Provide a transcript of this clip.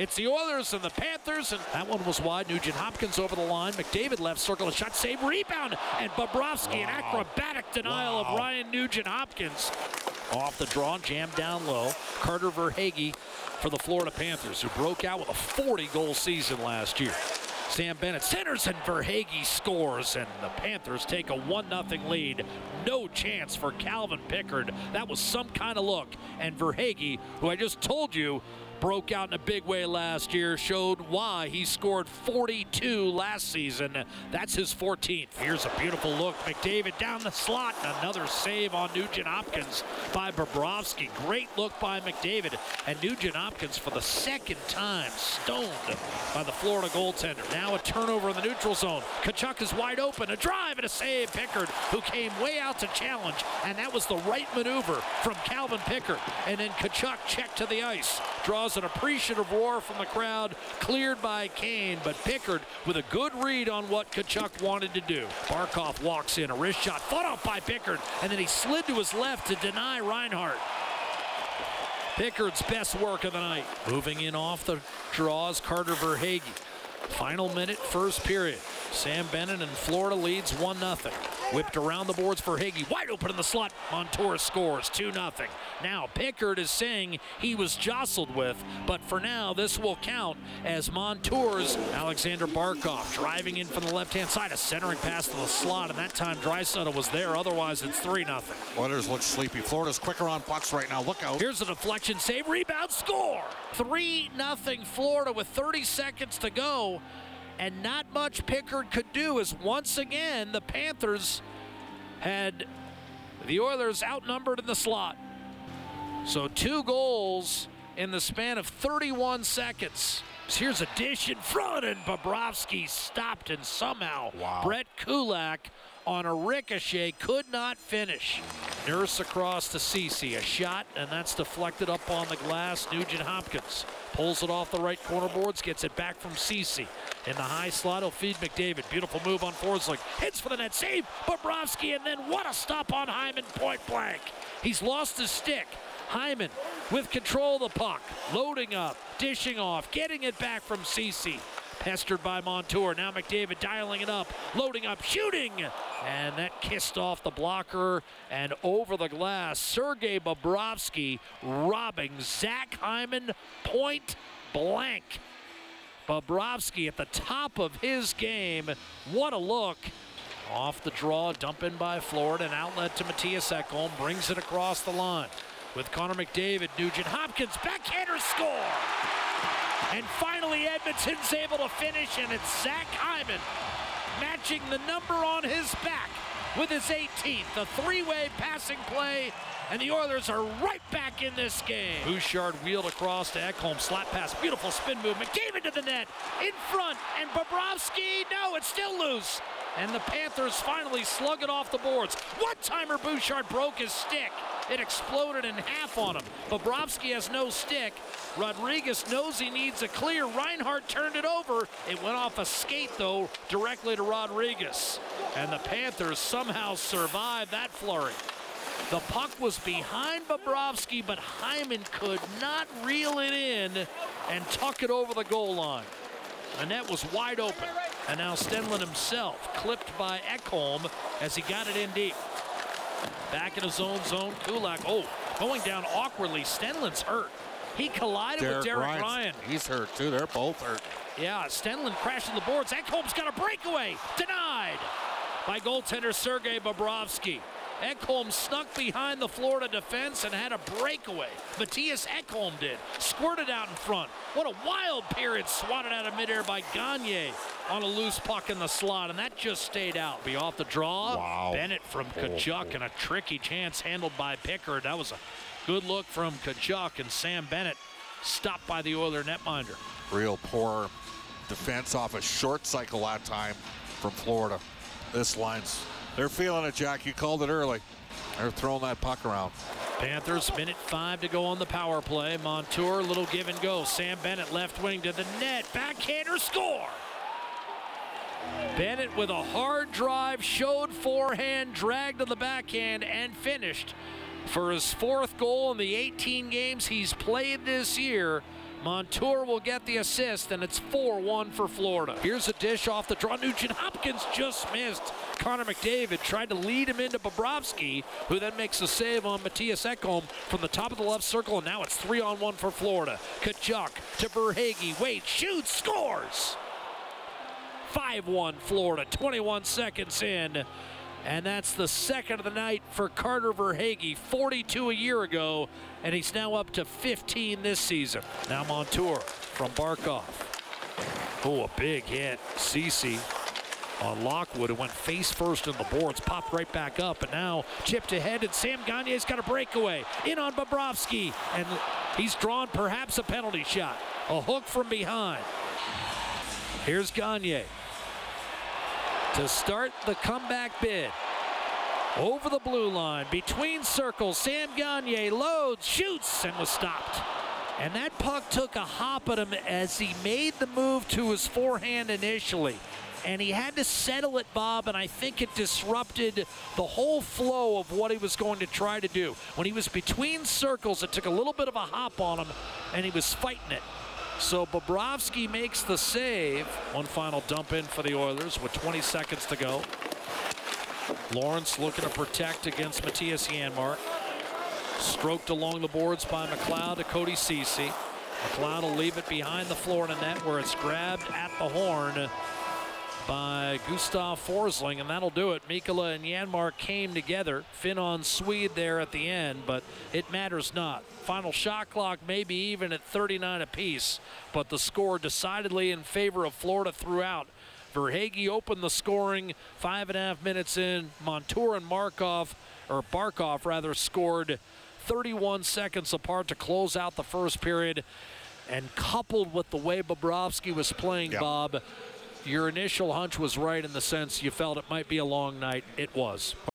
It's the Oilers and the Panthers, and that one was wide. Nugent Hopkins over the line. McDavid left circle, a shot, save, rebound, and Bobrovsky, wow. an acrobatic denial wow. of Ryan Nugent Hopkins. Off the draw, jammed down low. Carter Verhaeghe for the Florida Panthers, who broke out with a 40 goal season last year. Sam Bennett centers and Verhaeghe scores, and the Panthers take a 1 0 lead. No chance for Calvin Pickard. That was some kind of look. And Verhaeghe, who I just told you broke out in a big way last year, showed why he scored 42 last season. That's his 14th. Here's a beautiful look. McDavid down the slot. Another save on Nugent Hopkins by Bobrovsky. Great look by McDavid. And Nugent Hopkins for the second time stoned by the Florida goaltender. Now a turnover in the neutral zone. Tkachuk is wide open. A drive and a save. Pickard, who came way out to challenge. And that was the right maneuver from Calvin Pickard. And then Tkachuk checked to the ice. Draws an appreciative roar from the crowd, cleared by Kane, but Pickard with a good read on what Tkachuk wanted to do. Barkov walks in, a wrist shot, fought off by Pickard, and then he slid to his left to deny Reinhart. Pickard's best work of the night. Moving in off the draws, Carter Verhaeghe. Final minute, first period. Sam Bennett and Florida leads 1 0. Whipped around the boards Verhaeghe. Wide open in the slot. Montour scores 2 0. Now, Pickard is saying he was jostled with, but for now, this will count as Montour's Alexander Barkov driving in from the left hand side. A centering pass to the slot, and that time Draisaitl was there. Otherwise, it's 3 0. Oilers look sleepy. Florida's quicker on pucks right now. Look out. Here's a deflection save, rebound, score. 3 0 Florida with 30 seconds to go and not much Pickard could do as once again the Panthers had the Oilers outnumbered in the slot. So two goals in the span of 31 seconds. Here's a dish in front, and Bobrovsky stopped, and somehow wow. Brett Kulak on a ricochet could not finish. Nurse across to Ceci, a shot, and that's deflected up on the glass. Nugent Hopkins pulls it off the right corner boards, gets it back from Ceci. In the high slot, he'll feed McDavid. Beautiful move on Forsling. Hits for the net, save Bobrovsky, and then what a stop on Hyman, point blank. He's lost his stick. Hyman with control of the puck, loading up, dishing off, getting it back from Ceci. Pestered by Montour. Now McDavid dialing it up, loading up, shooting. And that kissed off the blocker and over the glass. Sergei Bobrovsky robbing Zach Hyman point blank. Bobrovsky at the top of his game. What a look. Off the draw, dump in by Florida, an outlet to Mattias Ekholm, brings it across the line with Connor McDavid, Nugent Hopkins, backhander score! And finally, Edmonton's able to finish, and it's Zach Hyman matching the number on his back with his 18th. A three-way passing play, and the Oilers are right back in this game. Bouchard wheeled across to Ekholm, slap pass, beautiful spin move. McDavid to the net, in front, and Bobrovsky, no, it's still loose. And the Panthers finally slug it off the boards. One-timer Bouchard broke his stick. It exploded in half on him. Bobrovsky has no stick. Rodrigues knows he needs a clear. Reinhart turned it over. It went off a skate, though, directly to Rodrigues. And the Panthers somehow survived that flurry. The puck was behind Bobrovsky, but Hyman could not reel it in and tuck it over the goal line. The net was wide open. And now Stenlund himself, clipped by Ekholm as he got it in deep. Back in his own zone, Kulak. Oh, going down awkwardly. Stenlund's hurt. He collided Derek with Derek Ryan's, Ryan. He's hurt too. They're both hurt. Yeah, Stenlund crashing the boards. Ekholm's got a breakaway. Denied by goaltender Sergei Bobrovsky. Ekholm snuck behind the Florida defense and had a breakaway. Mattias Ekholm did. Squirted out in front. What a wild period swatted out of midair by Gagner on a loose puck in the slot, and that just stayed out. Be off the draw. Wow. Bennett from Tkachuk oh. and a tricky chance handled by Pickard. That was a good look from Tkachuk and Sam Bennett stopped by the Oiler netminder. Real poor defense off a short cycle that time from Florida. This line's they're feeling it, Jack. You called it early. They're throwing that puck around. Panthers, minute five to go on the power play. Montour, little give and go. Sam Bennett, left wing to the net. Backhander score. Bennett with a hard drive, showed forehand, dragged to the backhand, and finished for his fourth goal in the 18 games he's played this year. Montour will get the assist, and it's 4 1 for Florida. Here's a dish off the draw. Nugent Hopkins just missed. Connor McDavid tried to lead him into Bobrovsky, who then makes a save on Mattias Ekholm from the top of the left circle, and now it's 3 on 1 for Florida. Tkachuk to Verhaeghe. Wait, shoots, scores! 5 1 Florida, 21 seconds in. And that's the second of the night for Carter Verhaeghe, 42 a year ago, and he's now up to 15 this season. Now Montour from Barkov. Oh, a big hit. Ceci on Lockwood, It went face first in the boards, popped right back up, and now chipped ahead, and Sam Gagner's got a breakaway. In on Bobrovsky, and he's drawn perhaps a penalty shot. A hook from behind. Here's Gagner to start the comeback bid. Over the blue line, between circles, Sam Gagner loads, shoots, and was stopped. And that puck took a hop at him as he made the move to his forehand initially. And he had to settle it, Bob, and I think it disrupted the whole flow of what he was going to try to do. When he was between circles, it took a little bit of a hop on him, and he was fighting it. So Bobrovsky makes the save. One final dump in for the Oilers with 20 seconds to go. Lorentz looking to protect against Mattias Janmark. Stroked along the boards by McLeod to Cody Ceci. McLeod will leave it behind the Florida net where it's grabbed at the horn by Gustav Forsling, and that'll do it. Mikkola and Janmark came together. Finn on Swede there at the end, but it matters not. Final shot clock may be even at 39 apiece, but the score decidedly in favor of Florida throughout. Verhaeghe opened the scoring five and a half minutes in. Montour and Markov, or Barkov rather, scored 31 seconds apart to close out the first period. And coupled with the way Bobrovsky was playing, Yep. Bob, your initial hunch was right in the sense you felt it might be a long night. It was.